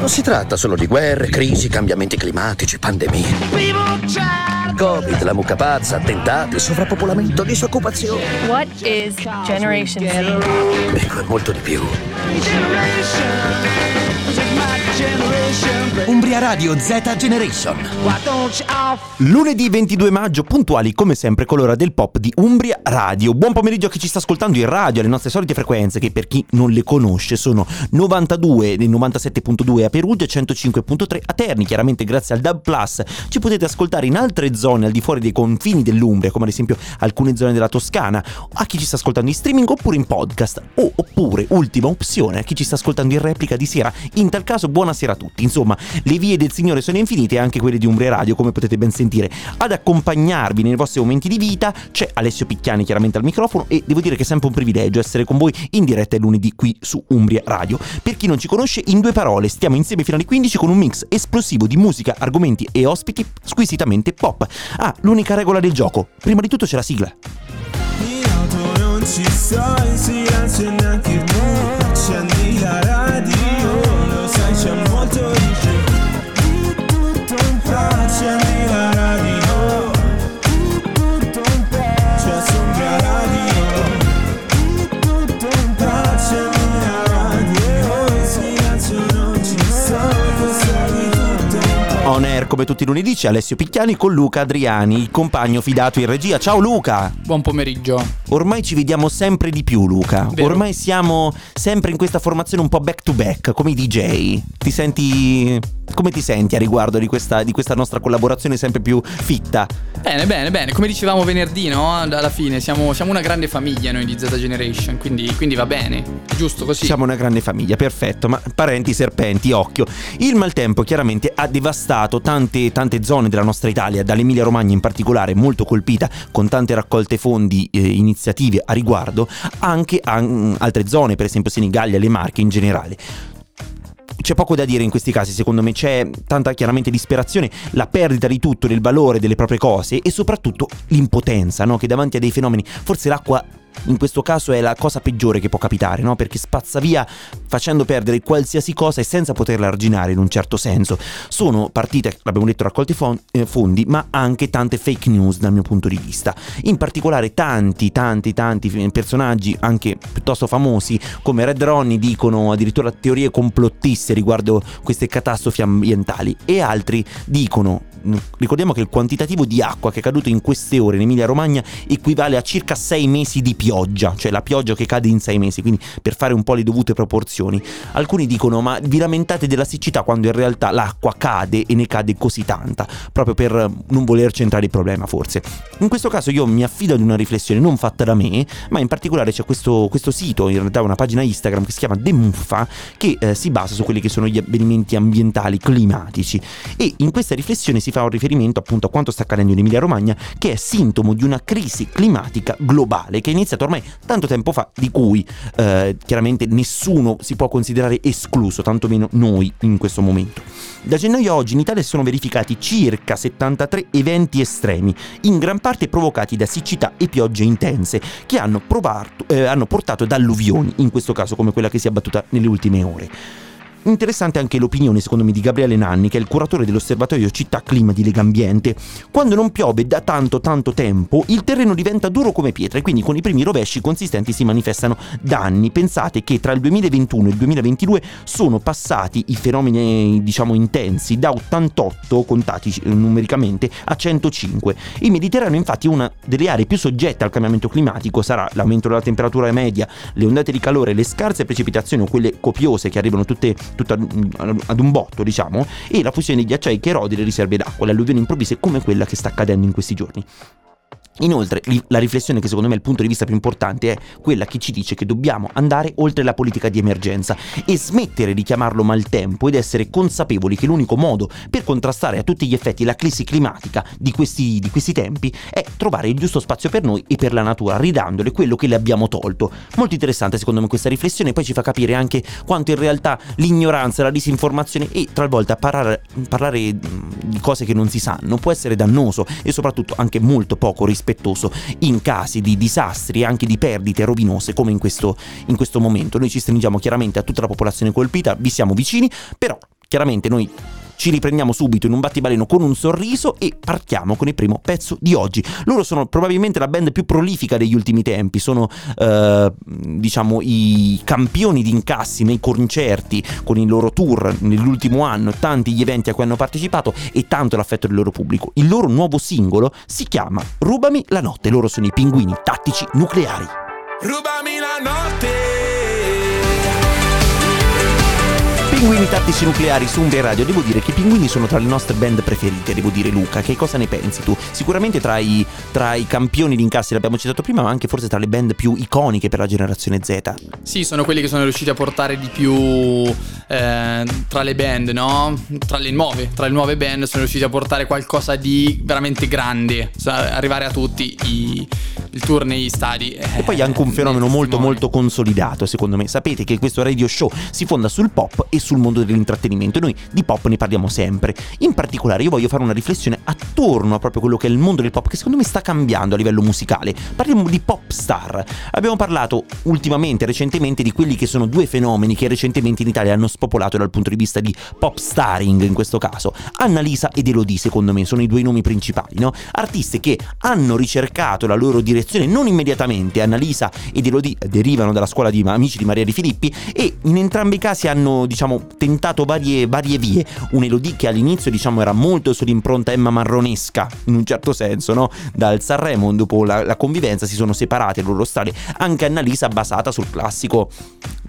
Non si tratta solo di guerre, crisi, cambiamenti climatici, pandemie. Covid, la mucca pazza, attentati, sovrappopolamento, disoccupazione. What is Generation Z? Ecco, è molto di più. Umbria Radio Z Generation. Lunedì 22 maggio, puntuali come sempre con l'ora del pop di Umbria Radio. Buon pomeriggio a chi ci sta ascoltando in radio, alle nostre solite frequenze, che per chi non le conosce sono 92 e 97.2 a Perugia e 105.3 a Terni. Chiaramente grazie al DAB Plus ci potete ascoltare in altre zone al di fuori dei confini dell'Umbria, come ad esempio alcune zone della Toscana, a chi ci sta ascoltando in streaming oppure in podcast, o oppure, ultima opzione, a chi ci sta ascoltando in replica di sera. In tal caso, buonasera a tutti. Insomma, le vie del Signore sono infinite e anche quelle di Umbria Radio, come potete ben sentire. Ad accompagnarvi nei vostri momenti di vita c'è Alessio Picchiani chiaramente al microfono e devo dire che è sempre un privilegio essere con voi in diretta il lunedì qui su Umbria Radio. Per chi non ci conosce, in due parole, stiamo insieme fino alle 15 con un mix esplosivo di musica, argomenti e ospiti squisitamente pop. Ah, l'unica regola del gioco. Prima di tutto c'è la sigla. In non ci sto, in silenzio neanche tu Accendi la radio, come tutti i lunedì c'è Alessio Picchiani con Luca Adriani, il compagno fidato in regia. Ciao Luca! Buon pomeriggio. Ormai ci vediamo sempre di più Luca. Vero. Ormai siamo sempre in questa formazione un po' back to back, come i DJ. Ti senti... come ti senti a riguardo di questa, di questa nostra collaborazione sempre più fitta? Bene, bene, bene. Come dicevamo venerdì, no? Alla fine siamo, siamo una grande famiglia noi di Z Generation, quindi, quindi va bene. Giusto così. Siamo una grande famiglia, perfetto, ma parenti serpenti, occhio. Il maltempo chiaramente ha devastato tante, tante zone della nostra Italia, dall'Emilia Romagna in particolare, molto colpita, con tante raccolte fondi, eh, iniziative a riguardo, anche a mm, altre zone, per esempio Senigallia, le Marche in generale. C'è poco da dire in questi casi, secondo me, c'è tanta chiaramente disperazione, la perdita di tutto, del valore delle proprie cose e soprattutto l'impotenza, no? Che davanti a dei fenomeni, forse l'acqua in questo caso è la cosa peggiore che può capitare, no? Perché spazza via facendo perdere qualsiasi cosa e senza poterla arginare in un certo senso. Sono partite, l'abbiamo detto, raccolti eh, fondi, ma anche tante fake news dal mio punto di vista. In particolare tanti, tanti, tanti personaggi, anche piuttosto famosi, come Red Ronnie, dicono addirittura teorie complottiste riguardo queste catastrofi ambientali e altri dicono Ricordiamo che il quantitativo di acqua che è caduto in queste ore in Emilia Romagna equivale a circa 6 mesi di pioggia, cioè la pioggia che cade in 6 mesi, quindi per fare un po' le dovute proporzioni. Alcuni dicono ma vi lamentate della siccità quando in realtà l'acqua cade e ne cade così tanta, proprio per non voler centrare il problema forse. In questo caso io mi affido ad una riflessione non fatta da me, ma in particolare c'è questo, questo sito, in realtà una pagina Instagram che si chiama Demuffa, che eh, si basa su quelli che sono gli avvenimenti ambientali climatici e in questa riflessione si fa un riferimento appunto a quanto sta accadendo in Emilia Romagna, che è sintomo di una crisi climatica globale che è iniziata ormai tanto tempo fa, di cui eh, chiaramente nessuno si può considerare escluso, tantomeno noi in questo momento. Da gennaio a oggi in Italia si sono verificati circa 73 eventi estremi, in gran parte provocati da siccità e piogge intense, che hanno, provato- eh, hanno portato ad alluvioni, in questo caso come quella che si è abbattuta nelle ultime ore. Interessante anche l'opinione, secondo me, di Gabriele Nanni, che è il curatore dell'osservatorio Città Clima di Legambiente. Quando non piove da tanto tanto tempo, il terreno diventa duro come pietra e quindi con i primi rovesci consistenti si manifestano danni. Pensate che tra il 2021 e il 2022 sono passati i fenomeni, diciamo, intensi da 88 contati eh, numericamente a 105. Il Mediterraneo, infatti, è una delle aree più soggette al cambiamento climatico, sarà l'aumento della temperatura media, le ondate di calore, le scarse precipitazioni o quelle copiose che arrivano tutte tutto ad, ad un botto, diciamo, e la fusione di ghiacciai che erode le riserve d'acqua, le alluvioni improvvise come quella che sta accadendo in questi giorni. Inoltre, la riflessione che secondo me è il punto di vista più importante è quella che ci dice che dobbiamo andare oltre la politica di emergenza e smettere di chiamarlo maltempo ed essere consapevoli che l'unico modo per contrastare a tutti gli effetti la crisi climatica di questi, di questi tempi è trovare il giusto spazio per noi e per la natura, ridandole quello che le abbiamo tolto. Molto interessante secondo me questa riflessione, poi ci fa capire anche quanto in realtà l'ignoranza, la disinformazione e talvolta parlare, parlare mh, di cose che non si sanno può essere dannoso e soprattutto anche molto poco rispettoso in casi di disastri e anche di perdite rovinose come in questo, in questo momento. Noi ci stringiamo chiaramente a tutta la popolazione colpita, vi siamo vicini, però chiaramente noi ci riprendiamo subito in un battibaleno con un sorriso e partiamo con il primo pezzo di oggi. Loro sono probabilmente la band più prolifica degli ultimi tempi, sono eh, diciamo i campioni di incassi nei concerti con i loro tour nell'ultimo anno, tanti gli eventi a cui hanno partecipato e tanto l'affetto del loro pubblico. Il loro nuovo singolo si chiama Rubami la notte, loro sono i pinguini tattici nucleari. Rubami la notte Pinguini tattici nucleari su Umbria Radio. Devo dire che i pinguini sono tra le nostre band preferite, devo dire Luca. Che cosa ne pensi tu? Sicuramente tra i, tra i campioni di incassi, l'abbiamo citato prima, ma anche forse tra le band più iconiche per la generazione Z. Sì, sono quelli che sono riusciti a portare di più eh, tra le band, no? Tra le nuove, tra le nuove band sono riusciti a portare qualcosa di veramente grande, arrivare a tutti i, il tour negli stadi. E poi anche un fenomeno molto molto consolidato, secondo me. Sapete che questo radio show si fonda sul pop e sul mondo dell'intrattenimento e noi di pop ne parliamo sempre. In particolare io voglio fare una riflessione attorno a proprio quello che è il mondo del pop che secondo me sta cambiando a livello musicale. Parliamo di pop star. Abbiamo parlato ultimamente, recentemente, di quelli che sono due fenomeni che recentemente in Italia hanno spopolato dal punto di vista di pop starring in questo caso. Annalisa ed Elodie secondo me sono i due nomi principali, no? Artiste che hanno ricercato la loro direzione non immediatamente. Annalisa ed Elodie derivano dalla scuola di amici di Maria di Filippi e in entrambi i casi hanno diciamo tentato varie, varie vie. Un Elodie che all'inizio diciamo era molto sull'impronta Emma Marronesca, in un certo senso, no? Dal Sanremo, dopo la, la convivenza, si sono separate le loro strade. Anche Annalisa basata sul classico,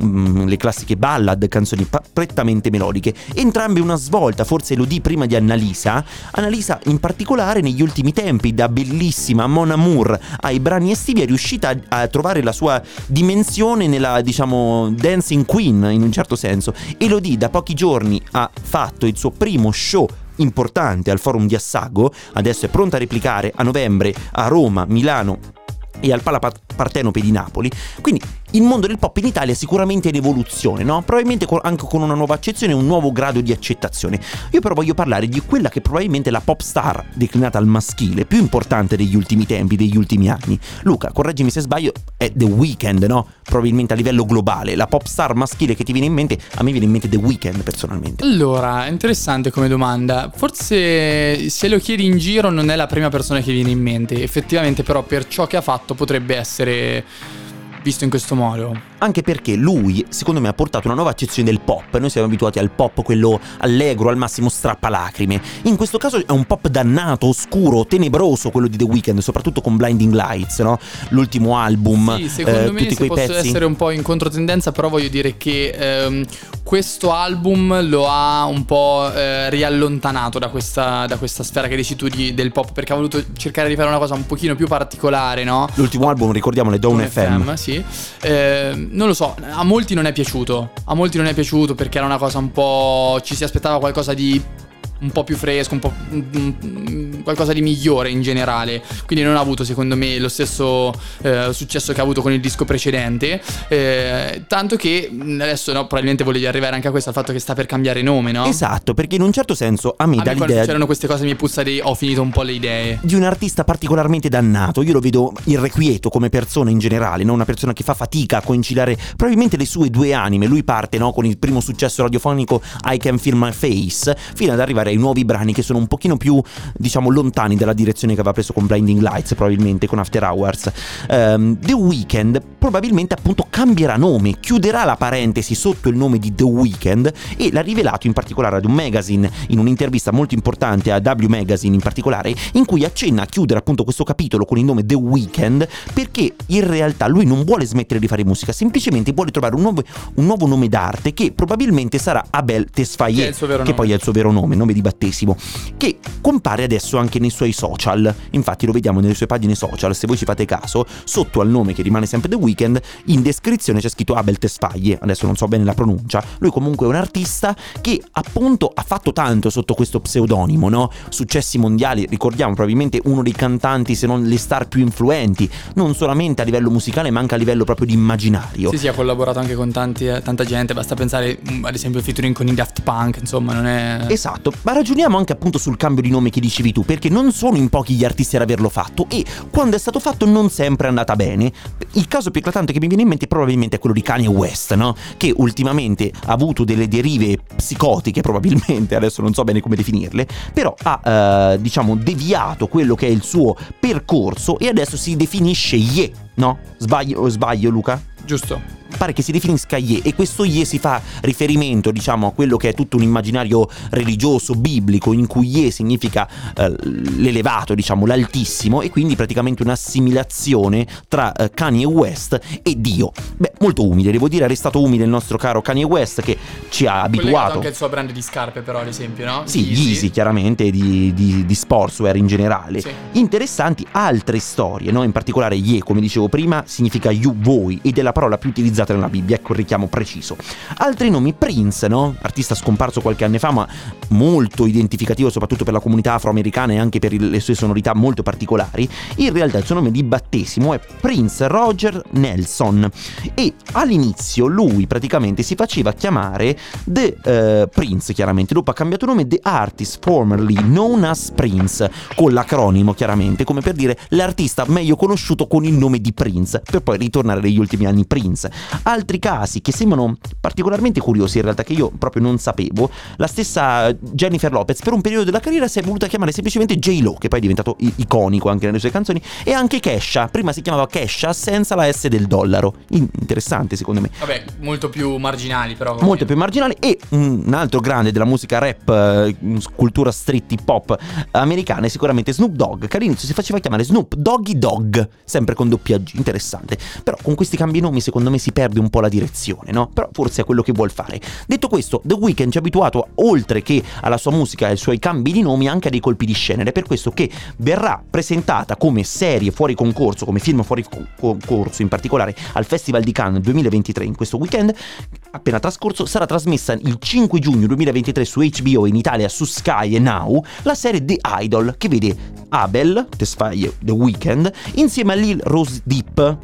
mm, le classiche ballad, canzoni prettamente melodiche. Entrambe una svolta, forse Elodie prima di Annalisa. Annalisa in particolare negli ultimi tempi, da bellissima Mon Amour ai brani estivi, è riuscita a, a trovare la sua dimensione nella, diciamo, dancing queen, in un certo senso. Elodie Elodie da pochi giorni ha fatto il suo primo show importante al forum di Assago, adesso è pronta a replicare a novembre a Roma, Milano e al Pala Partenope di Napoli. Quindi il mondo del pop in Italia è sicuramente in evoluzione, no? Probabilmente anche con una nuova accezione un nuovo grado di accettazione. Io però voglio parlare di quella che probabilmente è la pop star declinata al maschile più importante degli ultimi tempi, degli ultimi anni. Luca, correggimi se sbaglio, è The Weeknd, no? Probabilmente a livello globale. La pop star maschile che ti viene in mente, a me viene in mente The Weeknd personalmente. Allora, interessante come domanda. Forse se lo chiedi in giro non è la prima persona che viene in mente. Effettivamente però per ciò che ha fatto potrebbe essere visto in questo modo. Anche perché lui, secondo me, ha portato una nuova accezione del pop. Noi siamo abituati al pop, quello allegro, al massimo strappalacrime. In questo caso è un pop dannato, oscuro, tenebroso, quello di The Weeknd, soprattutto con Blinding Lights, no? L'ultimo album. Sì, secondo eh, me tutti quei posso pezzi. essere un po' in controtendenza, però voglio dire che ehm, questo album lo ha un po' eh, riallontanato da questa, da questa sfera che dici tu di, del pop, perché ha voluto cercare di fare una cosa un pochino più particolare, no? L'ultimo album, ricordiamo, le Dawn Con FM. sì. Eh, non lo so, a molti non è piaciuto. A molti non è piaciuto perché era una cosa un po'. ci si aspettava qualcosa di un po' più fresco, un po' mm, qualcosa di migliore in generale. Quindi non ha avuto, secondo me, lo stesso eh, successo che ha avuto con il disco precedente. Eh, tanto che mm, adesso, no, probabilmente volevi arrivare anche a questo, al fatto che sta per cambiare nome, no? Esatto, perché in un certo senso a me A dà me quando l'idea c'erano queste cose mi puzza di ho finito un po' le idee. di un artista particolarmente dannato. Io lo vedo irrequieto come persona in generale, no? una persona che fa fatica a conciliare probabilmente le sue due anime. Lui parte no? con il primo successo radiofonico I Can Feel My Face, fino ad arrivare ai nuovi brani che sono un pochino più, diciamo, lontani dalla direzione che aveva preso con Blinding Lights, probabilmente con After Hours. Ehm, The Weeknd probabilmente appunto cambierà nome, chiuderà la parentesi sotto il nome di The Weeknd e l'ha rivelato in particolare ad un magazine, in un'intervista molto importante a W Magazine in particolare, in cui accenna a chiudere appunto questo capitolo con il nome The Weeknd perché in realtà lui non vuole smettere di fare musica, semplicemente vuole trovare un nuovo, un nuovo nome d'arte che probabilmente sarà Abel Che Tesfaye, che nome. poi è il suo vero nome, nome di battesimo, che compare adesso anche nei suoi social. Infatti lo vediamo nelle sue pagine social, se voi ci fate caso, sotto al nome che rimane sempre The Weeknd, in descrizione c'è scritto Abel Tesfaye, adesso non so bene la pronuncia. Lui comunque è un artista che appunto ha fatto tanto sotto questo pseudonimo, no? Successi mondiali, ricordiamo probabilmente uno dei cantanti, se non le star più influenti, non solamente a livello musicale, ma anche a livello proprio di immaginario. Sì, sì, ha collaborato anche con tanti, eh, tanta gente. Basta pensare, mm, ad esempio, al featuring con i Daft Punk. Insomma, non è. Esatto, Ma ragioniamo anche appunto sul cambio di nome che dicevi tu, perché non sono in pochi gli artisti ad averlo fatto e quando è stato fatto non sempre è andata bene. Il caso più eclatante che mi viene in mente probabilmente è quello di Kanye West, no? Che ultimamente ha avuto delle derive psicotiche, probabilmente, adesso non so bene come definirle, però ha, eh, diciamo, deviato quello che è il suo percorso e adesso si definisce Ye, no? Sbaglio, sbaglio Luca? Giusto. Pare che si definisca Ye e questo Ye si fa riferimento diciamo a quello che è tutto un immaginario religioso biblico in cui Ye significa eh, l'elevato diciamo l'altissimo e quindi praticamente un'assimilazione tra eh, Kanye West e Dio beh molto umile devo dire è restato umile il nostro caro Kanye West che ci ha abituato anche il suo brand di scarpe, però, ad esempio, no? sì, Yeezy, chiaramente di, di, di sportswear in generale. Sì. Interessanti altre storie, no? In particolare Ye, come dicevo prima, significa you, voi, ed è la parola più utilizzata nella Bibbia, ecco il richiamo preciso. Altri nomi, Prince, no? Artista scomparso qualche anno fa, ma molto identificativo soprattutto per la comunità afroamericana e anche per le sue sonorità molto particolari. In realtà il suo nome di battesimo è Prince Roger Nelson e all'inizio lui praticamente si faceva chiamare The eh, Prince, chiaramente, dopo ha cambiato nome The Artist Formerly Known as Prince, con l'acronimo chiaramente, come per dire l'artista meglio conosciuto con il nome di Prince, per poi ritornare negli ultimi anni Prince. Altri casi che sembrano particolarmente curiosi in realtà che io proprio non sapevo, la stessa Jennifer Lopez per un periodo della carriera si è voluta chiamare semplicemente J-Lo, che poi è diventato i- iconico anche nelle sue canzoni, e anche Kesha, prima si chiamava Kesha senza la S del dollaro. In- interessante secondo me Vabbè, molto più marginali, però. molto più marginale e un altro grande della musica rap, eh, cultura street hip hop americana è sicuramente Snoop Dogg, che all'inizio si faceva chiamare Snoop Doggy Dogg, sempre con doppia G, interessante. Però con questi cambi nomi secondo me si perde un po' la direzione, no? Però forse è quello che vuol fare. Detto questo, The Weeknd ci ha abituato oltre che alla sua musica e ai suoi cambi di nomi anche a dei colpi di scena ed è per questo che verrà presentata come serie fuori concorso, come film fuori co- concorso in particolare al Festival di Cannes 2023 in questo weekend appena trascorso sarà trasmessa il 5 giugno 2023 su HBO in Italia su Sky e Now la serie The Idol che vede Abel, Tesfaye The Weeknd, insieme a Lil Rose Deep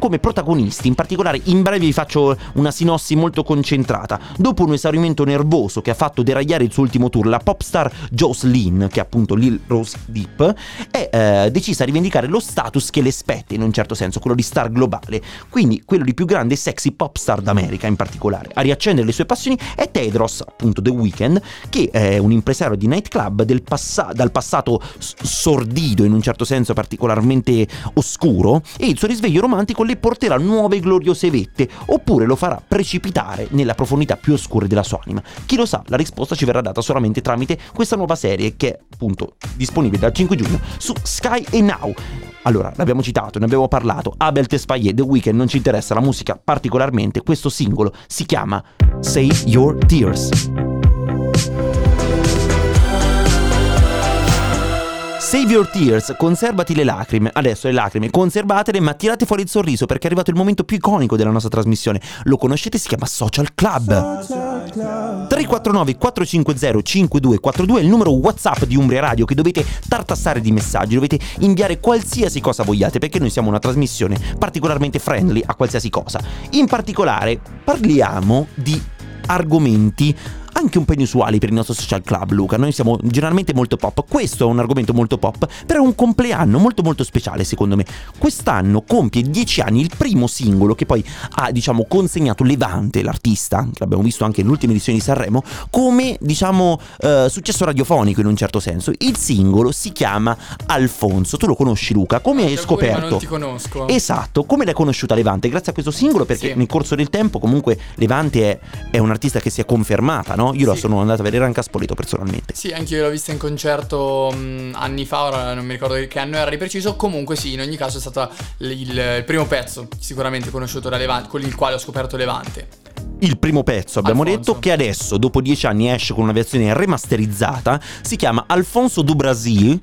come protagonisti, in particolare in breve vi faccio una sinossi molto concentrata. Dopo un esaurimento nervoso che ha fatto deragliare il suo ultimo tour, la pop star Jocelyn, che è appunto Lil Rose Deep, è eh, decisa a rivendicare lo status che le spetta in un certo senso, quello di star globale, quindi quello di più grande e sexy pop star d'America in particolare. A riaccendere le sue passioni è Tedros, appunto The Weeknd, che è un impresario di nightclub passa- dal passato sordido in un certo senso particolarmente oscuro e il suo risveglio romantico le porterà nuove gloriose vette oppure lo farà precipitare nella profondità più oscure della sua anima. Chi lo sa, la risposta ci verrà data solamente tramite questa nuova serie che è appunto disponibile dal 5 giugno su Sky e Now. Allora, l'abbiamo citato, ne abbiamo parlato, Abel Tesfaye, The Weeknd non ci interessa la musica particolarmente, questo singolo si chiama Save Your Tears. Save your tears, conservati le lacrime. Adesso le lacrime, conservatele, ma tirate fuori il sorriso perché è arrivato il momento più iconico della nostra trasmissione. Lo conoscete, si chiama Social Club. 349 450 5242 è il numero WhatsApp di Umbria Radio che dovete tartassare di messaggi, dovete inviare qualsiasi cosa vogliate perché noi siamo una trasmissione particolarmente friendly a qualsiasi cosa. In particolare parliamo di argomenti anche un po' inusuali per il nostro social club, Luca. Noi siamo generalmente molto pop. Questo è un argomento molto pop, però è un compleanno molto molto speciale secondo me. Quest'anno compie 10 anni il primo singolo che poi ha, diciamo, consegnato Levante, l'artista, che l'abbiamo visto anche nell'ultima edizione di Sanremo, come, diciamo, eh, successo radiofonico in un certo senso. Il singolo si chiama Alfonso. Tu lo conosci, Luca? Come hai scoperto? non ti conosco. Esatto, come l'hai conosciuta Levante? Grazie a questo singolo perché Sì. nel corso del tempo comunque Levante è, è un artista che si è confermata, no? Io la Sì. sono andato a vedere anche a Spoleto personalmente. Sì, anche io l'ho vista in concerto mh, anni fa, ora non mi ricordo che anno era di preciso. Comunque sì, in ogni caso è stato il, il- primo pezzo sicuramente conosciuto da Levante, con il quale ho scoperto Levante. Il primo pezzo abbiamo Alfonso. detto che adesso dopo dieci anni esce con una versione remasterizzata, si chiama Alfonso do Brasil.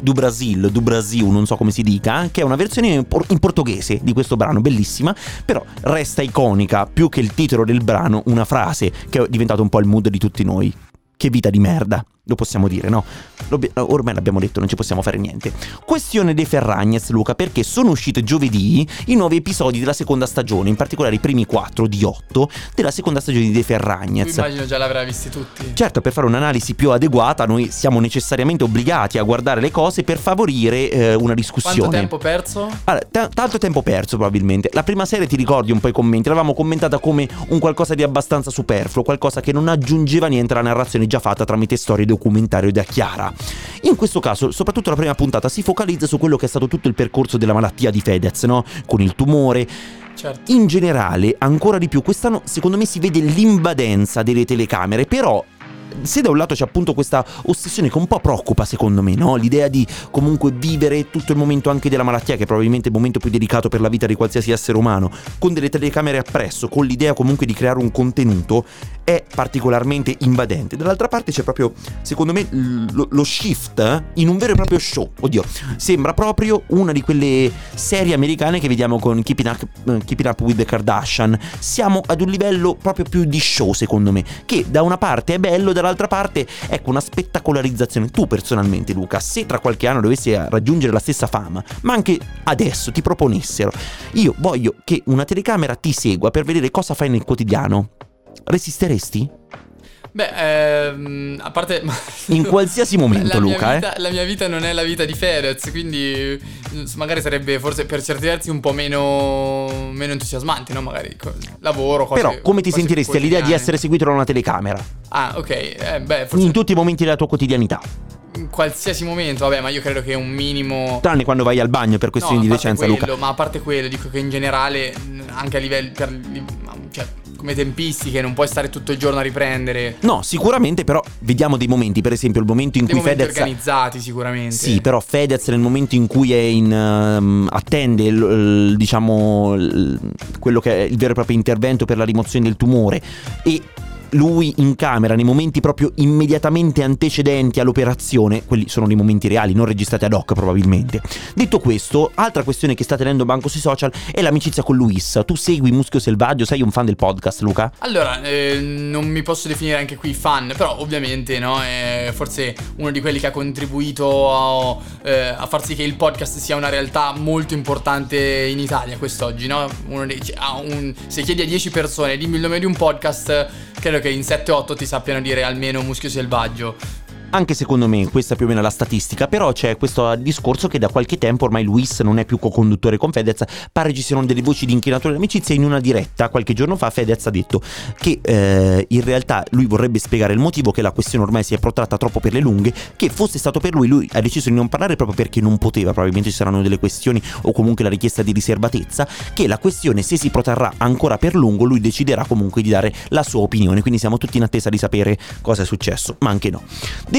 Du Brasil, du Brasil, non so come si dica, che è una versione in, in portoghese di questo brano, bellissima, però resta iconica più che il titolo del brano, una frase che è diventato un po' il mood di tutti noi. Che vita di merda. Lo possiamo dire, no? Lo- ormai l'abbiamo detto, non ci possiamo fare niente. Questione dei Ferragnez, Luca, perché sono usciti giovedì i nuovi episodi della seconda stagione, in particolare i primi quattro di otto della seconda stagione di dei Tu Ferragnez. immagino già l'avrai visti tutti. Certo, per fare un'analisi più adeguata, noi siamo necessariamente obbligati a guardare le cose per favorire eh, una discussione. Quanto tempo perso? Allora, ta- tanto tempo perso probabilmente. La prima serie ti ricordi un po' i commenti, l'avevamo commentata come un qualcosa di abbastanza superfluo, qualcosa che non aggiungeva niente alla narrazione già fatta tramite storie documentario da Chiara. In questo caso, soprattutto la prima puntata si focalizza su quello che è stato tutto il percorso della malattia di Fedez, no? Con il tumore. Certo. In generale, ancora di più, quest'anno secondo me si vede l'invadenza delle telecamere, però se da un lato c'è appunto questa ossessione che un po' preoccupa secondo me, no? L'idea di comunque vivere tutto il momento anche della malattia, che è probabilmente il momento più delicato per la vita di qualsiasi essere umano, con delle telecamere appresso, con l'idea comunque di creare un contenuto, è particolarmente invadente. Dall'altra parte c'è proprio, secondo me, lo, lo shift eh, in un vero e proprio show. Oddio, sembra proprio una di quelle serie americane che vediamo con Keeping Up, eh, Keeping Up with the Kardashian. Siamo ad un livello proprio più di show, secondo me, che da una parte è bello, dall'altra parte, ecco, una spettacolarizzazione. Tu personalmente, Luca, se tra qualche anno dovessi raggiungere la stessa fama, ma anche adesso ti proponessero, io voglio che una telecamera ti segua per vedere cosa fai nel quotidiano. Resisteresti? Beh, ehm, a parte... In qualsiasi momento, Luca, vita- eh. La mia vita non è la vita di Fedez, quindi eh, magari sarebbe forse per certi versi un po' meno, meno entusiasmante, no? Magari lavoro, cose Però come ti sentiresti all'idea di essere seguito da una telecamera? Ah, ok, eh, beh, forse In tutti i momenti della tua quottidianità. in qualsiasi momento, vabbè, ma io credo che un minimo... Tranne quando vai al bagno per questioni No, di decenza, quello, Luca. Ma a parte quello, dico che in generale, anche a livello... Per, cioè, come tempistiche, non puoi stare tutto il giorno a riprendere. No, sicuramente però vediamo dei momenti, per esempio il momento in Dei cui Fedez organizzati sicuramente. Sì, però Fedez nel momento in cui è in ehm, attende il- il- diciamo il- quello che è il vero e proprio intervento per la rimozione del tumore e lui in camera nei momenti proprio immediatamente antecedenti all'operazione, quelli sono dei momenti reali, non registrati ad hoc probabilmente. Detto questo, altra questione che sta tenendo banco sui social è l'amicizia con Luis. Tu segui Muschio Selvaggio, sei un fan del podcast, Luca? Allora, eh, non mi posso definire anche qui fan, però ovviamente no, è forse uno di quelli che ha contribuito a, eh, a far sì che il podcast sia una realtà molto importante in Italia quest'oggi, no? Dei- cioè, un- se chiedi a 10 persone dimmi il nome di un podcast, credo che in 7-8 ti sappiano dire almeno Muschio Selvaggio. Anche secondo me questa è più o meno la statistica, però c'è questo discorso che da qualche tempo ormai Luis non è più co-conduttore con Fedez, pare ci siano delle voci di inchinatura d'amicizia in una diretta qualche giorno fa Fedez ha detto che eh, in realtà lui vorrebbe spiegare il motivo che la questione ormai si è protratta troppo per le lunghe, che fosse stato per lui, lui ha deciso di non parlare proprio perché non poteva, probabilmente ci saranno delle questioni o comunque la richiesta di riservatezza, che la questione se si protrarrà ancora per lungo lui deciderà comunque di dare la sua opinione, quindi siamo tutti in attesa di sapere cosa è successo, ma anche no.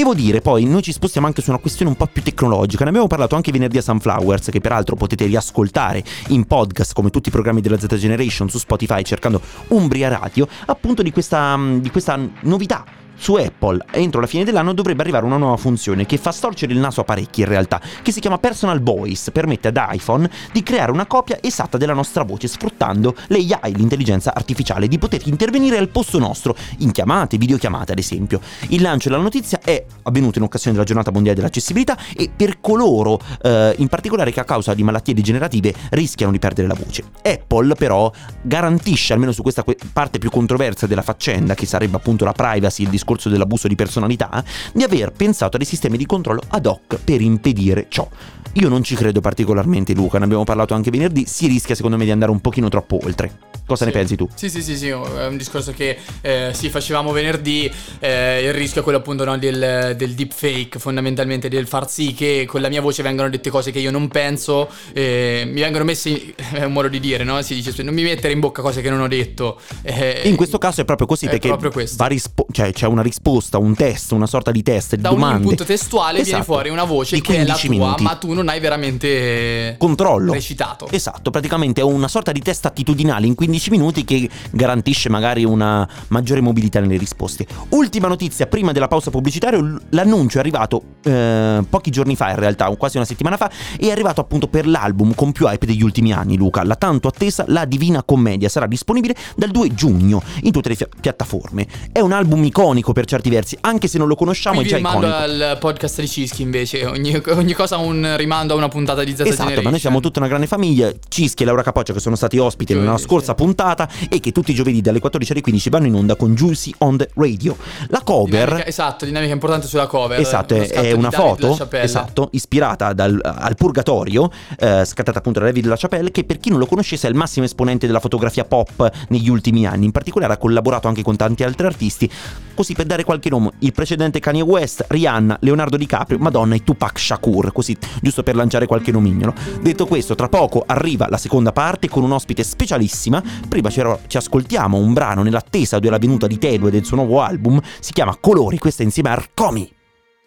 Devo dire poi, noi ci spostiamo anche su una questione un po' più tecnologica, ne abbiamo parlato anche venerdì a Sunflowers, che peraltro potete riascoltare in podcast come tutti i programmi della Z Generation su Spotify cercando Umbria Radio, appunto di questa, di questa novità. Su Apple entro la fine dell'anno dovrebbe arrivare una nuova funzione che fa storcere il naso a parecchi in realtà, che si chiama Personal Voice, permette ad iPhone di creare una copia esatta della nostra voce sfruttando l'AI, l'intelligenza artificiale, di poter intervenire al posto nostro in chiamate, videochiamate ad esempio. Il lancio della notizia è avvenuto in occasione della giornata mondiale dell'accessibilità e per coloro eh, in particolare che a causa di malattie degenerative rischiano di perdere la voce. Apple però garantisce, almeno su questa que- parte più controversa della faccenda, che sarebbe appunto la privacy, il discorso dell'abuso di personalità, di aver pensato a dei sistemi di controllo ad hoc per impedire ciò. Io non ci credo particolarmente Luca, ne abbiamo parlato anche venerdì, si rischia secondo me di andare un pochino troppo oltre. Cosa ne Sì. pensi tu? Sì, sì, sì, sì, è un discorso che eh, sì, facevamo venerdì, eh, il rischio è quello appunto no, del, del deepfake, fondamentalmente del far sì che con la mia voce vengano dette cose che io non penso, eh, mi vengono messe, è un modo di dire, no? Si dice, non mi mettere in bocca cose che non ho detto. Eh, In questo caso è proprio così perché proprio va rispo- cioè, c'è una risposta, un test, una sorta di test, di da un domande. input testuale viene Esatto. fuori una voce Di che è la 15 tua, minuti. ma tu non hai veramente controllo. recitato. Esatto, praticamente è una sorta di test attitudinale in 15 15 minuti che garantisce magari una maggiore mobilità nelle risposte. Ultima notizia prima della pausa pubblicitaria, l'annuncio è arrivato eh, pochi giorni fa in realtà, quasi una settimana fa, è arrivato appunto per l'album con più hype degli ultimi anni Luca, la tanto attesa La Divina Commedia sarà disponibile dal 2 giugno in tutte le fi- piattaforme. È un album iconico per certi versi, anche se non lo conosciamo Qui è già vi rimando iconico. al podcast di Cischi invece, ogni, ogni cosa ha un rimando a una puntata di Z Esatto, Generation. ma noi siamo tutta una grande famiglia. Cischi e Laura Capoccia che sono stati ospiti Giovedì, nella scorsa sì. puntata e che tutti i giovedì dalle 14 alle 15 vanno in onda con Juicy on the Radio. La cover Dinamica- esatto, dinamica importante sulla cover. Esatto, è, una foto esatto, ispirata dal- al Purgatorio, eh, scattata appunto da David LaChapelle, che per chi non lo conoscesse è il massimo esponente della fotografia pop negli ultimi anni. In particolare ha collaborato anche con tanti altri artisti, così per dare qualche nome, il precedente Kanye West, Rihanna, Leonardo DiCaprio, Madonna e Tupac Shakur, così giusto per lanciare qualche nomignolo. Detto questo, tra poco arriva la seconda parte con un ospite specialissima. Prima ci, ci ascoltiamo un brano nell'attesa della venuta di Tedua e del suo nuovo album, si chiama Colori, questa insieme a Arcomi.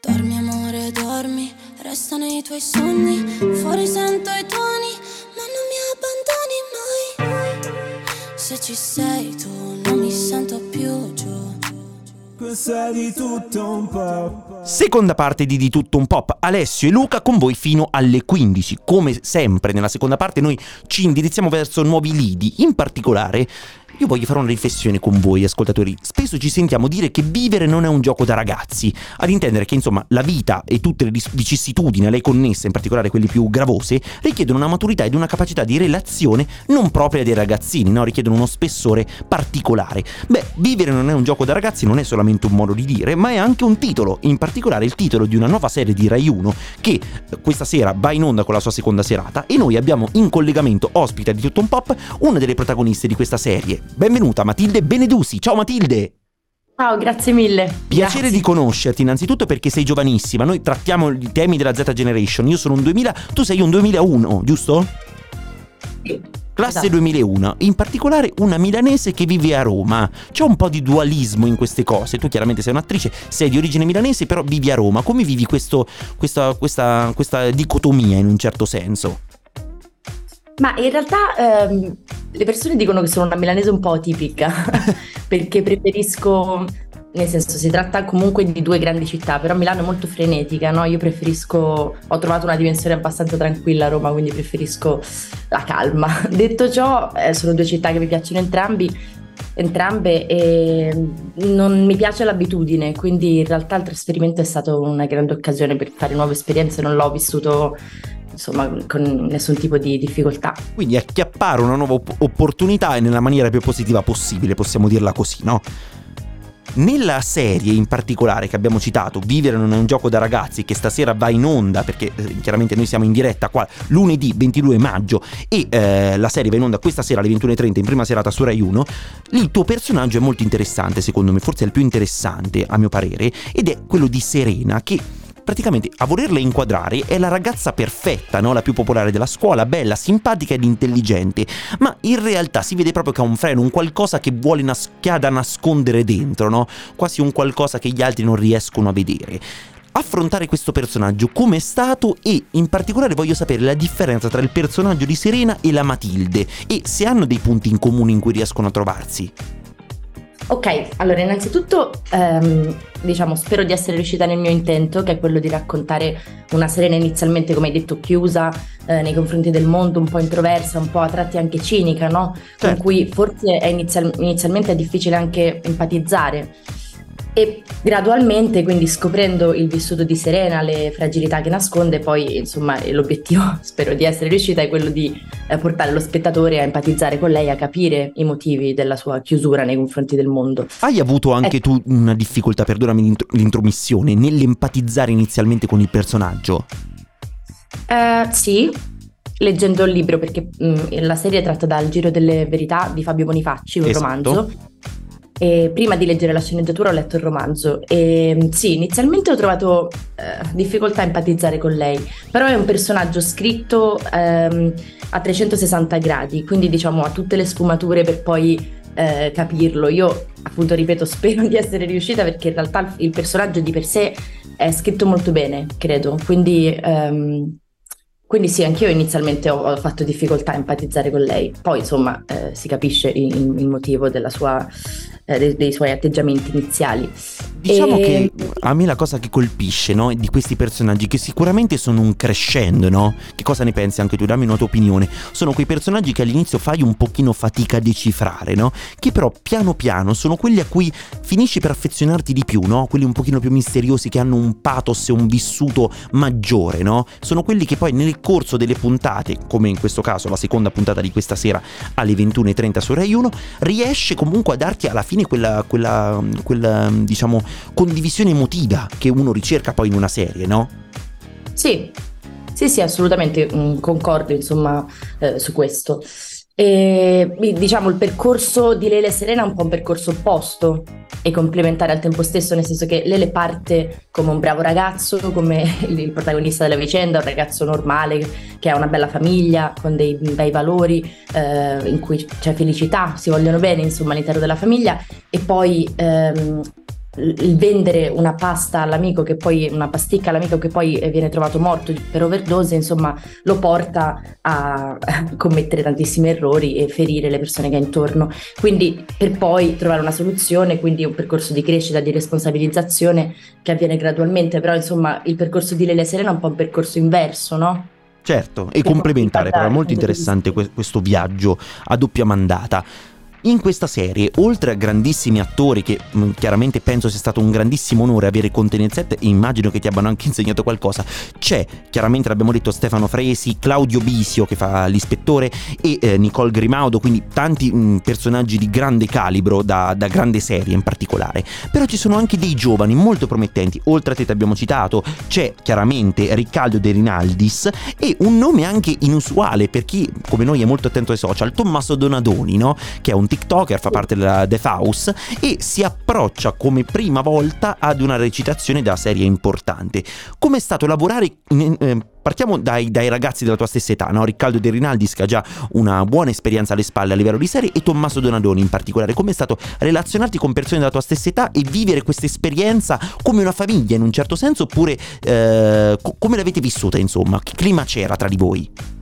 Dormi amore, dormi, resta nei tuoi sogni, fuori sento i tuoni, ma non mi abbandoni mai. Se ci sei tu non mi sento più Seconda parte di Di Tutto Un Pop, Alessio e Luca con voi fino alle 15. Come sempre nella seconda parte noi ci indirizziamo verso nuovi lidi, in particolare io voglio fare una riflessione con voi ascoltatori. Spesso ci sentiamo dire che vivere non è un gioco da ragazzi, ad intendere che insomma la vita e tutte le vicissitudini a lei connesse, in particolare quelle più gravose, richiedono una maturità ed una capacità di relazione non propria dei ragazzini, no? richiedono uno spessore particolare. Beh, vivere non è un gioco da ragazzi non è solamente un modo di dire, ma è anche un titolo, in particolare il titolo di una nuova serie di Rai 1 che eh, questa sera va in onda con la sua seconda serata e noi abbiamo in collegamento ospite di tutto un pop una delle protagoniste di questa serie. Benvenuta Matilde Benedusi. Ciao Matilde. Ciao, grazie mille. Piacere Grazie. di conoscerti innanzitutto perché sei giovanissima. Noi trattiamo i temi della Z Generation. Io sono un 2000, tu sei un 2001, giusto? Sì, Classe esatto. 2001, in particolare una milanese che vive a Roma. C'è un po' di dualismo in queste cose. Tu chiaramente sei un'attrice, sei di origine milanese, però vivi a Roma. Come vivi questo- questa, questa- questa dicotomia in un certo senso? Ma in realtà ehm, le persone dicono che sono una milanese un po' atipica, perché preferisco, nel senso si tratta comunque di due grandi città, però Milano è molto frenetica, no? Io preferisco, ho trovato una dimensione abbastanza tranquilla a Roma, quindi preferisco la calma. Detto ciò, eh, sono due città che mi piacciono entrambi, entrambe e non mi piace l'abitudine, quindi in realtà il trasferimento è stato una grande occasione per fare nuove esperienze, non l'ho vissuto insomma con nessun tipo di difficoltà. Quindi acchiappare una nuova op- opportunità nella maniera più positiva possibile, possiamo dirla così, no? Nella serie in particolare che abbiamo citato, Vivere non è un gioco da ragazzi, che stasera va in onda perché eh, chiaramente noi siamo in diretta qua lunedì 22 maggio e eh, la serie va in onda questa sera alle 21.30 in prima serata su Rai 1, il tuo personaggio è molto interessante secondo me, forse è il più interessante a mio parere, ed è quello di Serena che praticamente a volerla inquadrare è la ragazza perfetta, no? la più popolare della scuola, bella, simpatica ed intelligente, ma in realtà si vede proprio che ha un freno, un qualcosa che vuole nas- che ha da nascondere dentro, no? quasi un qualcosa che gli altri non riescono a vedere. Affrontare questo personaggio come è stato e in particolare voglio sapere la differenza tra il personaggio di Serena e la Matilde e se hanno dei punti in comune in cui riescono a trovarsi. Ok, allora innanzitutto ehm, diciamo spero di essere riuscita nel mio intento, che è quello di raccontare una Serena inizialmente, come hai detto, chiusa eh, nei confronti del mondo, un po' introversa, un po' a tratti anche cinica, no? Con Certo. cui forse è inizial- inizialmente è difficile anche empatizzare. E gradualmente, quindi scoprendo il vissuto di Serena, le fragilità che nasconde, poi insomma l'obiettivo, spero di essere riuscita, è quello di eh, portare lo spettatore a empatizzare con lei, a capire i motivi della sua chiusura nei confronti del mondo. Hai avuto anche tu una difficoltà, perdonami l'intro- l'intromissione, nell'empatizzare inizialmente con il personaggio? Eh, sì, leggendo il libro, perché mh, la serie è tratta dal Giro delle Verità di Fabio Bonifacci, un Esatto. romanzo. E prima di leggere la sceneggiatura ho letto il romanzo. E mh, sì, inizialmente ho trovato eh, difficoltà a empatizzare con lei, però è un personaggio scritto ehm, a 360 gradi, quindi diciamo ha tutte le sfumature per poi eh, capirlo. Io appunto ripeto, spero di essere riuscita perché in realtà il- personaggio di per sé è scritto molto bene, credo, quindi ehm, Quindi sì, anch'io inizialmente ho, ho fatto difficoltà a empatizzare con lei, poi insomma eh, si capisce il, il motivo della sua eh, dei, dei, suoi atteggiamenti iniziali. Diciamo e... che a me la cosa che colpisce no, di questi personaggi, che sicuramente sono un crescendo, no? Che cosa ne pensi anche tu? Dammi una tua opinione. Sono quei personaggi che all'inizio fai un pochino fatica a decifrare, no? Che però piano piano sono quelli a cui finisci per affezionarti di più, no? Quelli un pochino più misteriosi che hanno un pathos e un vissuto maggiore, no? Sono quelli che poi nel corso delle puntate, come in questo caso la seconda puntata di questa sera alle 21.30 su Rai 1, riesce comunque a darti alla fine fine quella, quella, quella diciamo, condivisione emotiva che uno ricerca poi in una serie, no? Sì, sì, sì, assolutamente mm, concordo insomma eh, su questo. E, diciamo il percorso di Lele e Serena è un po' un percorso opposto e complementare al tempo stesso, nel senso che Lele parte come un bravo ragazzo, come il protagonista della vicenda, un ragazzo normale che ha una bella famiglia, con dei bei valori, eh, in cui c'è felicità, si vogliono bene insomma all'interno della famiglia. E poi ehm, il vendere una pasta all'amico che poi una pasticca all'amico che poi viene trovato morto per overdose insomma lo porta a commettere tantissimi errori e ferire le persone che ha intorno quindi per poi trovare una soluzione quindi un percorso di crescita di responsabilizzazione che avviene gradualmente però insomma il percorso di Lele Serena è un po' un percorso inverso no? Certo, e complementare, però è molto interessante questo viaggio a doppia mandata. In questa serie, oltre a grandissimi attori che mh, mm, chiaramente penso sia stato un grandissimo onore avere con te nel set e immagino che ti abbiano anche insegnato qualcosa, c'è chiaramente l'abbiamo detto Stefano Fresi, Claudio Bisio che fa l'ispettore e eh, Nicole Grimaudo, quindi tanti mh, mm, personaggi di grande calibro da, da, grande serie in particolare. Però ci sono anche dei giovani molto promettenti, oltre a te ti abbiamo citato, c'è chiaramente Riccardo De Rinaldis e un nome anche inusuale per chi come noi è molto attento ai social, Tommaso Donadoni, no? che è un TikToker, fa parte della The House e si approccia come prima volta ad una recitazione da serie importante. Come è stato lavorare in, eh, partiamo dai, dai, ragazzi della tua stessa età, no? Riccardo De Rinaldis che ha già una buona esperienza alle spalle a livello di serie e Tommaso Donadoni in particolare. Come è stato relazionarti con persone della tua stessa età e vivere questa esperienza come una famiglia in un certo senso oppure eh, co- come l'avete vissuta insomma? Che clima c'era tra di voi?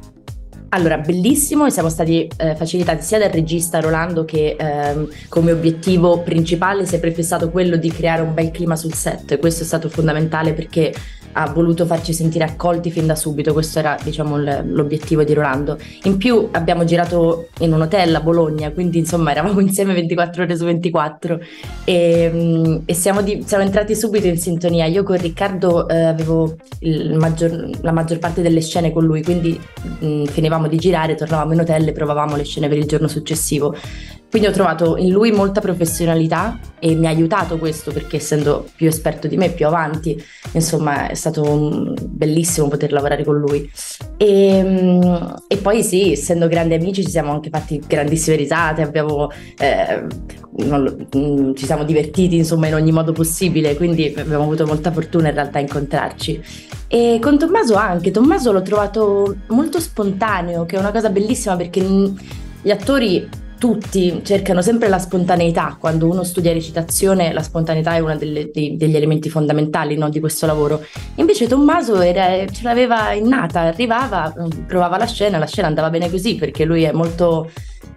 Allora, bellissimo e siamo stati eh, facilitati sia dal regista Rolando che ehm, come obiettivo principale si è prefissato quello di creare un bel clima sul set. Questo è stato fondamentale perché ha voluto farci sentire accolti fin da subito, questo era diciamo l'obiettivo di Rolando. In più abbiamo girato in un hotel a Bologna, quindi insomma eravamo insieme 24 ore su 24 e, mm, e siamo, di, siamo, entrati subito in sintonia. Io con Riccardo eh, avevo maggior, la maggior parte delle scene con lui, quindi mh, mm, finivamo di girare, tornavamo in hotel e provavamo le scene per il giorno successivo. Quindi ho trovato in lui molta professionalità e mi ha aiutato questo perché essendo più esperto di me, più avanti, insomma è stato bellissimo poter lavorare con lui. E, mm, e poi sì, essendo grandi amici ci siamo anche fatti grandissime risate, abbiamo, eh, non, mm, ci siamo divertiti insomma in ogni modo possibile, quindi abbiamo avuto molta fortuna in realtà a incontrarci. E con Tommaso anche, Tommaso l'ho trovato molto spontaneo, che è una cosa bellissima perché gli attori tutti cercano sempre la spontaneità, quando uno studia recitazione la spontaneità è uno degli elementi fondamentali no, di questo lavoro. Invece Tommaso era, ce l'aveva innata, arrivava, provava la scena, la scena andava bene così perché lui è molto,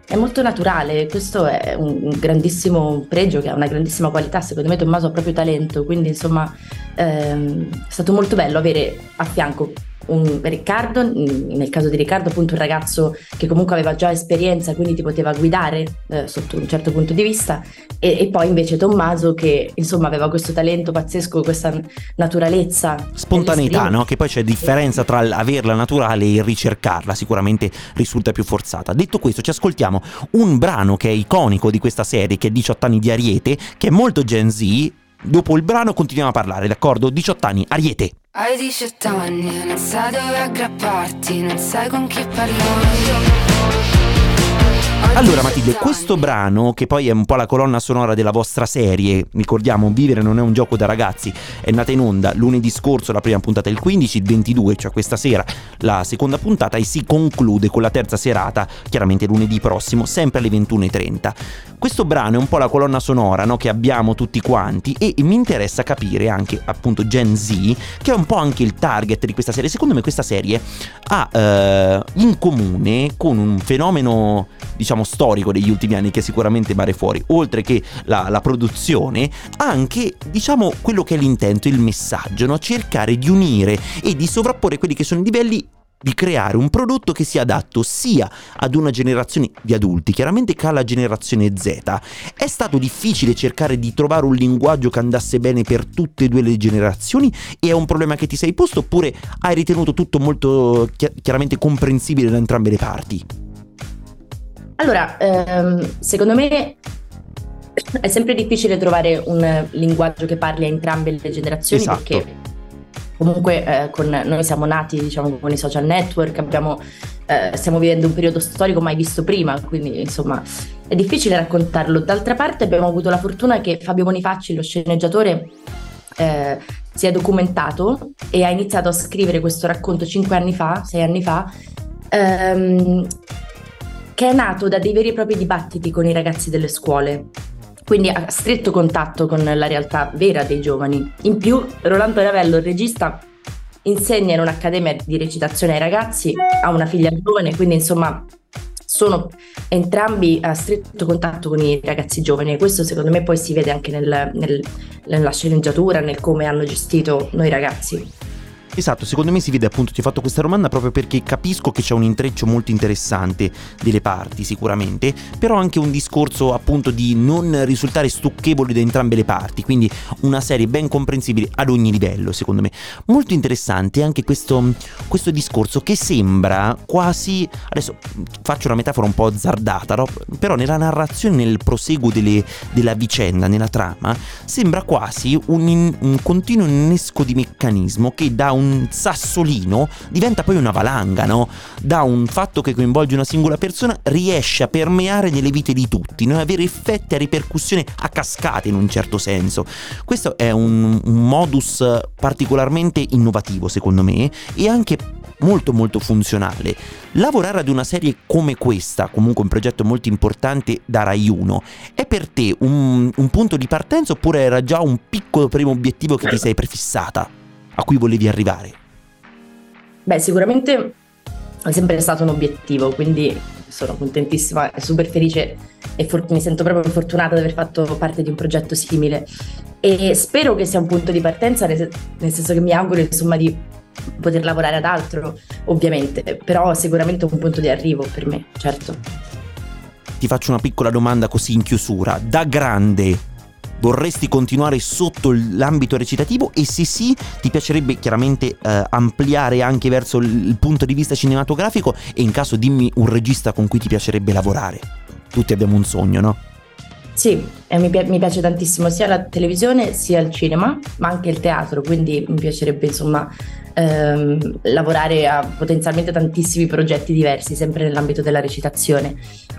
è molto naturale, questo è un grandissimo pregio che ha una grandissima qualità, secondo me Tommaso ha proprio talento, quindi insomma ehm, è stato molto bello avere a fianco un Riccardo, nel caso di Riccardo appunto un ragazzo che comunque aveva già esperienza, quindi ti poteva guidare eh, sotto un certo punto di vista, e, e, poi invece Tommaso che insomma aveva questo talento pazzesco, questa naturalezza. Spontaneità, no? Che poi c'è differenza tra averla naturale e ricercarla, sicuramente risulta più forzata. Detto questo, ci ascoltiamo un brano che è iconico di questa serie, che è 18 anni di Ariete, che è molto Gen Z. Dopo il brano continuiamo a parlare, d'accordo? 18 anni, Ariete. Hai 18 anni non sai dove aggrapparti, non sai con chi parlare Allora Matilde, questo brano che poi è un po' la colonna sonora della vostra serie, ricordiamo Vivere non è un gioco da ragazzi, è nata in onda lunedì scorso, la prima puntata il 15, il 22, cioè questa sera la seconda puntata e si conclude con la terza serata, chiaramente lunedì prossimo, sempre alle 21.30. Questo brano è un po' la colonna sonora no, che abbiamo tutti quanti e mi interessa capire anche appunto Gen Z, che è un po' anche il target di questa serie. Secondo me questa serie ha eh, in comune con un fenomeno diciamo storico degli ultimi anni che sicuramente mare fuori, oltre che la, la produzione, anche diciamo quello che è l'intento, il messaggio, no? cercare di unire e di sovrapporre quelli che sono i livelli di creare un prodotto che sia adatto sia ad una generazione di adulti, chiaramente che alla generazione Z. È stato difficile cercare di trovare un linguaggio che andasse bene per tutte e due le generazioni e è un problema che ti sei posto oppure hai ritenuto tutto molto chi- chiaramente comprensibile da entrambe le parti? Allora, ehm, secondo me è sempre difficile trovare un linguaggio che parli a entrambe le generazioni Esatto. perché comunque eh, con, noi siamo nati diciamo con i social network, abbiamo, eh, stiamo vivendo un periodo storico mai visto prima, quindi insomma è difficile raccontarlo. D'altra parte abbiamo avuto la fortuna che Fabio Bonifacci, lo sceneggiatore, eh, si è documentato e ha iniziato a scrivere questo racconto cinque anni fa, sei anni fa, ehm, che è nato da dei veri e propri dibattiti con i ragazzi delle scuole. Quindi a stretto contatto con la realtà vera dei giovani. In più, Rolando Ravello, il regista, insegna in un'accademia di recitazione ai ragazzi, ha una figlia giovane, quindi insomma sono entrambi a stretto contatto con i ragazzi giovani e questo secondo me poi si vede anche nel- nel- nella sceneggiatura, nel come hanno gestito noi ragazzi. Esatto, secondo me si vede appunto, ti ho fatto questa domanda proprio perché capisco che c'è un intreccio molto interessante delle parti sicuramente, però anche un discorso appunto di non risultare stucchevoli da entrambe le parti, quindi una serie ben comprensibile ad ogni livello secondo me. Molto interessante anche questo, questo discorso che sembra quasi, adesso faccio una metafora un po' azzardata, no? però nella narrazione, nel proseguo delle- della vicenda, nella trama, sembra quasi un, in- un continuo innesco di meccanismo che da un sassolino diventa poi una valanga, no? Da un fatto che coinvolge una singola persona riesce a permeare nelle vite di tutti, no? avere effetti a ripercussione a cascate in un certo senso. Questo è un, un modus particolarmente innovativo secondo me e anche molto molto funzionale. Lavorare ad una serie come questa, comunque un progetto molto importante da Rai 1, è per te un, un punto di partenza oppure era già un piccolo primo obiettivo che ti sei prefissata, a cui volevi arrivare? Beh, sicuramente è sempre stato un obiettivo, quindi sono contentissima e super felice e for- mi sento proprio fortunata di aver fatto parte di un progetto simile e spero che sia un punto di partenza, nel, nel senso che mi auguro insomma di poter lavorare ad altro, ovviamente, però sicuramente un punto di arrivo per me, certo. Ti faccio una piccola domanda così in chiusura. Da grande vorresti continuare sotto l'ambito recitativo e se sì ti piacerebbe chiaramente eh, ampliare anche verso il, punto di vista cinematografico e in caso dimmi un regista con cui ti piacerebbe lavorare. Tutti abbiamo un sogno, no? Sì, e mi, pi- mi piace tantissimo sia la televisione sia il cinema, ma anche il teatro, quindi mi piacerebbe insomma ehm, lavorare a potenzialmente tantissimi progetti diversi, sempre nell'ambito della recitazione.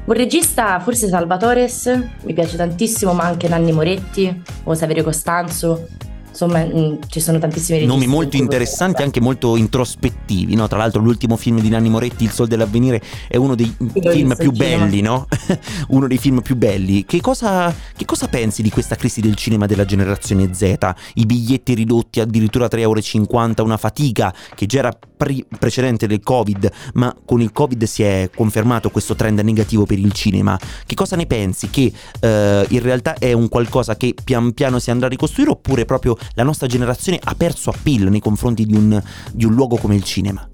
Un regista, forse Salvatores, mi piace tantissimo, ma anche Nanni Moretti o Saverio Costanzo. Insomma, mh, ci sono tantissimi registi. Nomi molto interessanti, anche molto introspettivi, no? Tra l'altro l'ultimo film di Nanni Moretti, Il Sol dell'Avvenire, è uno dei l'ho film più belli, no? uno dei film più belli. Che cosa, che cosa pensi di questa crisi del cinema della generazione Z? I biglietti ridotti addirittura a 3,50 euro, una fatica che già era pre- precedente del Covid, ma con il Covid si è confermato questo trend negativo per il cinema. Che cosa ne pensi? Che eh, in realtà è un qualcosa che pian piano si andrà a ricostruire oppure proprio la nostra generazione ha perso appeal nei confronti di un, di un luogo come il cinema?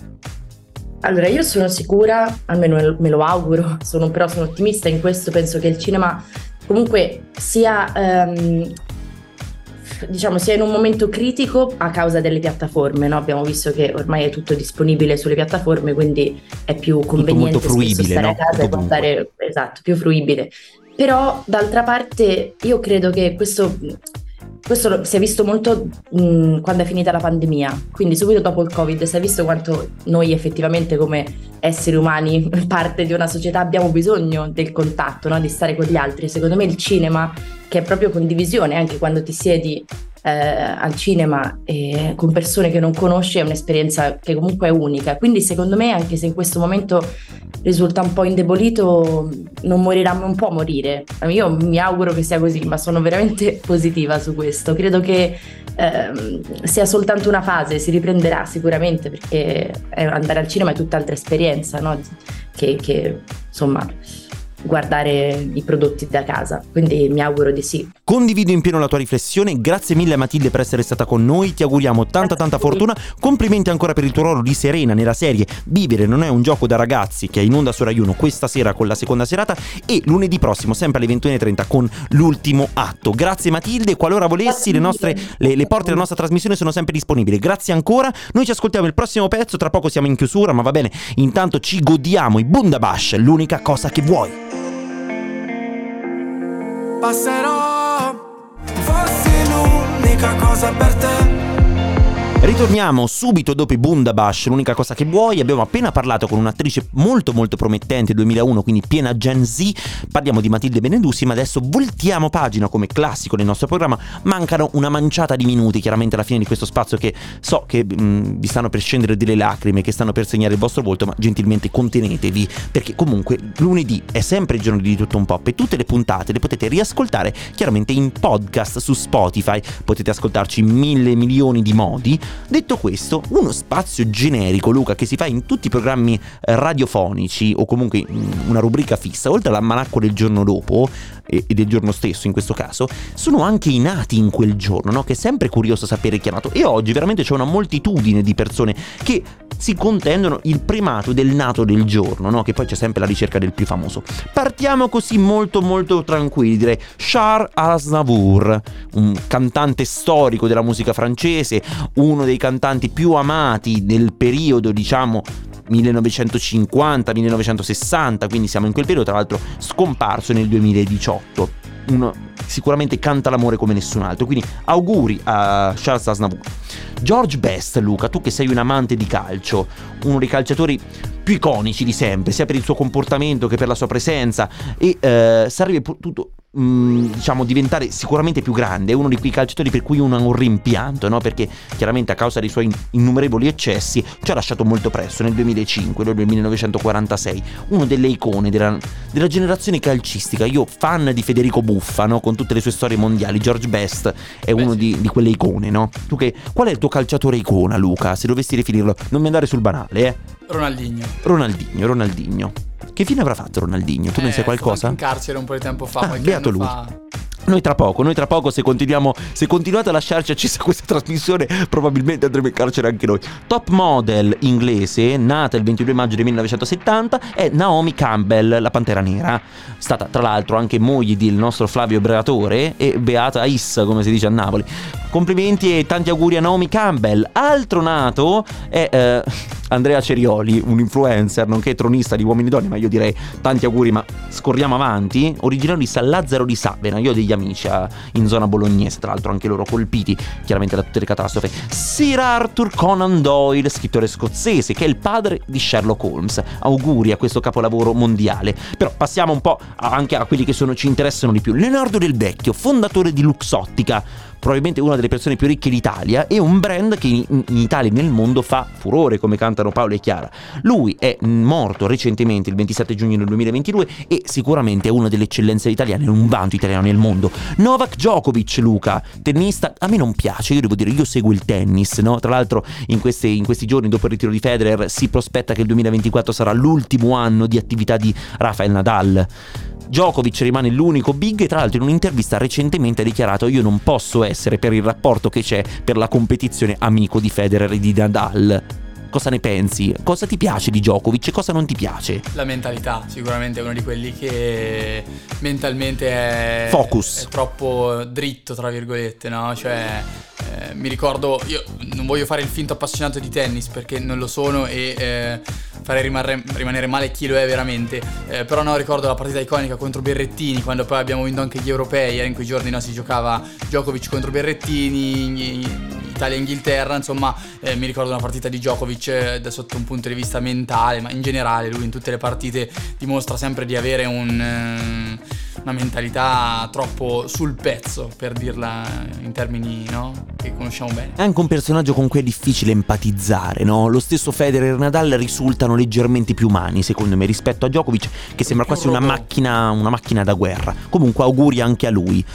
Allora, io sono sicura, almeno me lo- auguro, sono, però sono ottimista in questo, penso che il cinema comunque sia, ehm, diciamo, sia in un momento critico a causa delle piattaforme, no? Abbiamo visto che ormai è tutto disponibile sulle piattaforme, quindi è più conveniente molto fruibile, stare no? a casa e Tutto guardare, esatto, più fruibile. Però d'altra parte io credo che questo questo si è visto molto mh, quando è finita la pandemia, quindi subito dopo il Covid si è visto quanto noi effettivamente come esseri umani, parte di una società, abbiamo bisogno del contatto, no? di stare con gli altri. Secondo me il cinema, che è proprio condivisione, anche quando ti siedi eh, al cinema eh, con persone che non conosci, è un'esperienza che comunque è unica. Quindi secondo me, anche se in questo momento risulta un po' indebolito, non morirà, non può morire. Io mi auguro che sia così, ma sono veramente positiva su questo. Credo che ehm, sia soltanto una fase, si riprenderà sicuramente perché eh, andare al cinema è tutt'altra esperienza, no? che, che, insomma guardare i prodotti da casa, quindi mi auguro di sì. Condivido in pieno la tua riflessione, grazie mille a Matilde per essere stata con noi, ti auguriamo tanta tanta fortuna, complimenti ancora per il tuo ruolo di Serena nella serie. Vivere non è un gioco da ragazzi che è in onda su Rai 1 questa sera con la seconda serata e lunedì prossimo sempre alle 21.30 con l'ultimo atto. Grazie Matilde, qualora volessi le, nostre, le, le porte della nostra trasmissione sono sempre disponibili, grazie ancora, noi ci ascoltiamo il prossimo pezzo, tra poco siamo in chiusura ma va bene, intanto ci godiamo i Bundabash, l'unica cosa che vuoi. Passerò, fossi l'unica cosa per te. Ritorniamo subito dopo i Bundabash, l'unica cosa che vuoi. Abbiamo appena parlato con un'attrice molto molto promettente, 2001, quindi piena Gen Z. Parliamo di Matilde Benedussi, ma adesso voltiamo pagina come classico nel nostro programma. Mancano una manciata di minuti, chiaramente alla fine di questo spazio che so che mh, vi stanno per scendere delle lacrime, che stanno per segnare il vostro volto, ma gentilmente contenetevi, perché comunque lunedì è sempre il giorno di tutto un pop e tutte le puntate le potete riascoltare chiaramente in podcast su Spotify. Potete ascoltarci in mille milioni di modi. Detto questo, uno spazio generico, Luca, che si fa in tutti i programmi eh, radiofonici o comunque una rubrica fissa, oltre all'almanacco del giorno dopo e, del giorno stesso in questo caso, sono anche i nati in quel giorno, no? Che è sempre curioso sapere chi è nato. E oggi veramente c'è una moltitudine di persone che si contendono il primato del nato del giorno, no? Che poi c'è sempre la ricerca del più famoso. Partiamo così molto molto tranquilli, direi Charles Aznavour, un cantante storico della musica francese, uno dei cantanti più amati nel periodo, diciamo, 1950-1960, quindi siamo in quel periodo, tra l'altro scomparso nel 2018. Uno sicuramente canta l'amore come nessun altro, quindi auguri a Charles Aznavour. George Best, Luca, tu che sei un amante di calcio, uno dei calciatori più iconici di sempre, sia per il suo comportamento che per la sua presenza, e eh, sarebbe potuto Mm, diciamo diventare sicuramente più grande, è uno di quei calciatori per cui uno ha un rimpianto, no? perché chiaramente a causa dei suoi innumerevoli eccessi ci ha lasciato molto presto, nel 2005, nel 1946, uno delle icone della, della generazione calcistica, io fan di Federico Buffa, no? con tutte le sue storie mondiali, George Best è uno di, di, quelle icone, no? Tu che, qual è il tuo calciatore icona Luca, se dovessi definirlo? Non mi andare sul banale, eh? Ronaldinho. Ronaldinho, Ronaldinho. Che fine avrà fatto Ronaldinho? Tu eh, ne sai qualcosa? in carcere un po' di tempo fa. Ah, beato lui. Fa. Noi tra poco, noi tra poco se continuiamo, se continuate a lasciarci accesa questa trasmissione, probabilmente andremo in carcere anche noi. Top model inglese, nata il 22 maggio del 1970, è Naomi Campbell, la Pantera Nera. Stata tra l'altro anche moglie del nostro Flavio Breatore e beata Is, come si dice a Napoli. Complimenti e tanti auguri a Naomi Campbell. Altro nato è eh, Andrea Cerioli, un influencer, nonché tronista di Uomini e Donne, ma io direi tanti auguri, ma scorriamo avanti. Originario di San Lazzaro di Savena, io ho degli amici a, in zona bolognese, tra l'altro anche loro colpiti chiaramente da tutte le catastrofi. Sir Arthur Conan Doyle, scrittore scozzese, che è il padre di Sherlock Holmes. Auguri a questo capolavoro mondiale. Però passiamo un po' anche a quelli che sono, ci interessano di più. Leonardo del Vecchio, fondatore di Luxottica probabilmente una delle persone più ricche d'Italia e un brand che in, in Italia e nel mondo fa furore come cantano Paolo e Chiara. Lui è morto recentemente il 27 giugno del 2022 e sicuramente è una delle eccellenze italiane, un vanto italiano nel mondo. Novak Djokovic, Luca, tennista, a me non piace, io devo dire, io seguo il tennis, no? Tra l'altro in, queste, in questi giorni dopo il ritiro di Federer si prospetta che il 2024 sarà l'ultimo anno di attività di Rafael Nadal. Djokovic rimane l'unico big e tra l'altro in un'intervista recentemente ha dichiarato io non posso essere per il rapporto che c'è per la competizione amico di Federer e di Nadal. Cosa ne pensi? Cosa ti piace di Djokovic e cosa non ti piace? La mentalità, sicuramente è uno di quelli che mentalmente è, Focus. è troppo dritto, tra virgolette, no? Cioè, eh, mi ricordo, io non voglio fare il finto appassionato di tennis perché non lo sono e... Eh, farei rimarre- rimanere male chi lo è veramente. Eh, però no, ricordo la partita iconica contro Berrettini, quando poi abbiamo vinto anche gli europei, era in quei giorni no, si giocava Djokovic contro Berrettini, Italia-Inghilterra, insomma eh, mi ricordo una partita di Djokovic eh, da sotto un punto di vista mentale, ma in generale lui in tutte le partite dimostra sempre di avere un, eh, una mentalità troppo sul pezzo, per dirla in termini no, che conosciamo bene. È anche un personaggio con cui è difficile empatizzare, no? Lo stesso Federer e Nadal risultano leggermente più umani, secondo me, rispetto a Djokovic, che sembra quasi una macchina, una macchina da guerra. Comunque auguri anche a lui.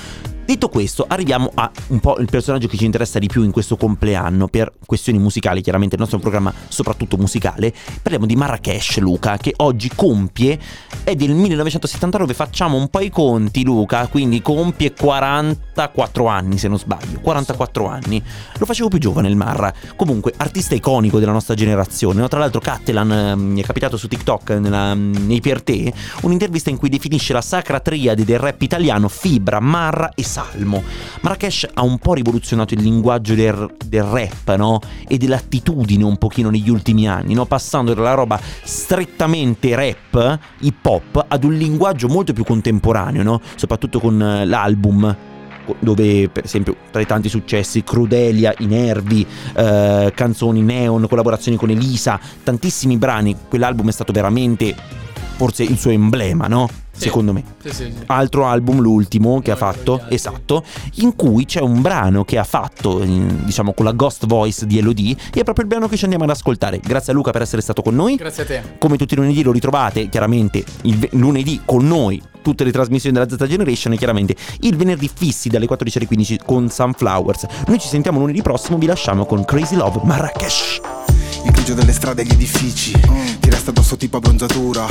Detto questo, arriviamo a un po' il personaggio che ci interessa di più in questo compleanno per questioni musicali, chiaramente il nostro programma soprattutto musicale. Parliamo di Marrakesh, Luca, che oggi compie è del 1979, facciamo un po' i conti, Luca, quindi compie 44 anni se non sbaglio, 44 anni. Lo facevo più giovane il Marra. Comunque, artista iconico della nostra generazione. No? Tra l'altro Cattelan eh, mi è capitato su TikTok nella, nei per te un'intervista in cui definisce la sacra triade del rap italiano Fibra, Marra e Salmo. Marrakesh ha un po' rivoluzionato il linguaggio del, del rap, no? E dell'attitudine un pochino negli ultimi anni, no? Passando dalla roba strettamente rap, hip hop, ad un linguaggio molto più contemporaneo, no? Soprattutto con eh, l'album dove per esempio tra i tanti successi Crudelia, I Nervi, eh, canzoni neon, collaborazioni con Elisa, tantissimi brani, quell'album è stato veramente forse il suo emblema, no? Sì. Secondo me. Sì, sì, sì. Altro album, l'ultimo che ha fatto, sì. esatto, in cui c'è un brano che ha fatto, in- diciamo, con la ghost voice di Elodie, e è proprio il brano che ci andiamo ad ascoltare. Grazie a Luca per essere stato con noi. Grazie a te. Come tutti i lunedì lo ritrovate chiaramente il lunedì con noi tutte le trasmissioni della Z Generation e chiaramente il venerdì fissi dalle 14 alle 15 con Sunflowers. Noi ci sentiamo lunedì prossimo, vi lasciamo con Crazy Love Marrakesh. Il grigio delle strade e gli edifici Ti resta addosso tipo abbronzatura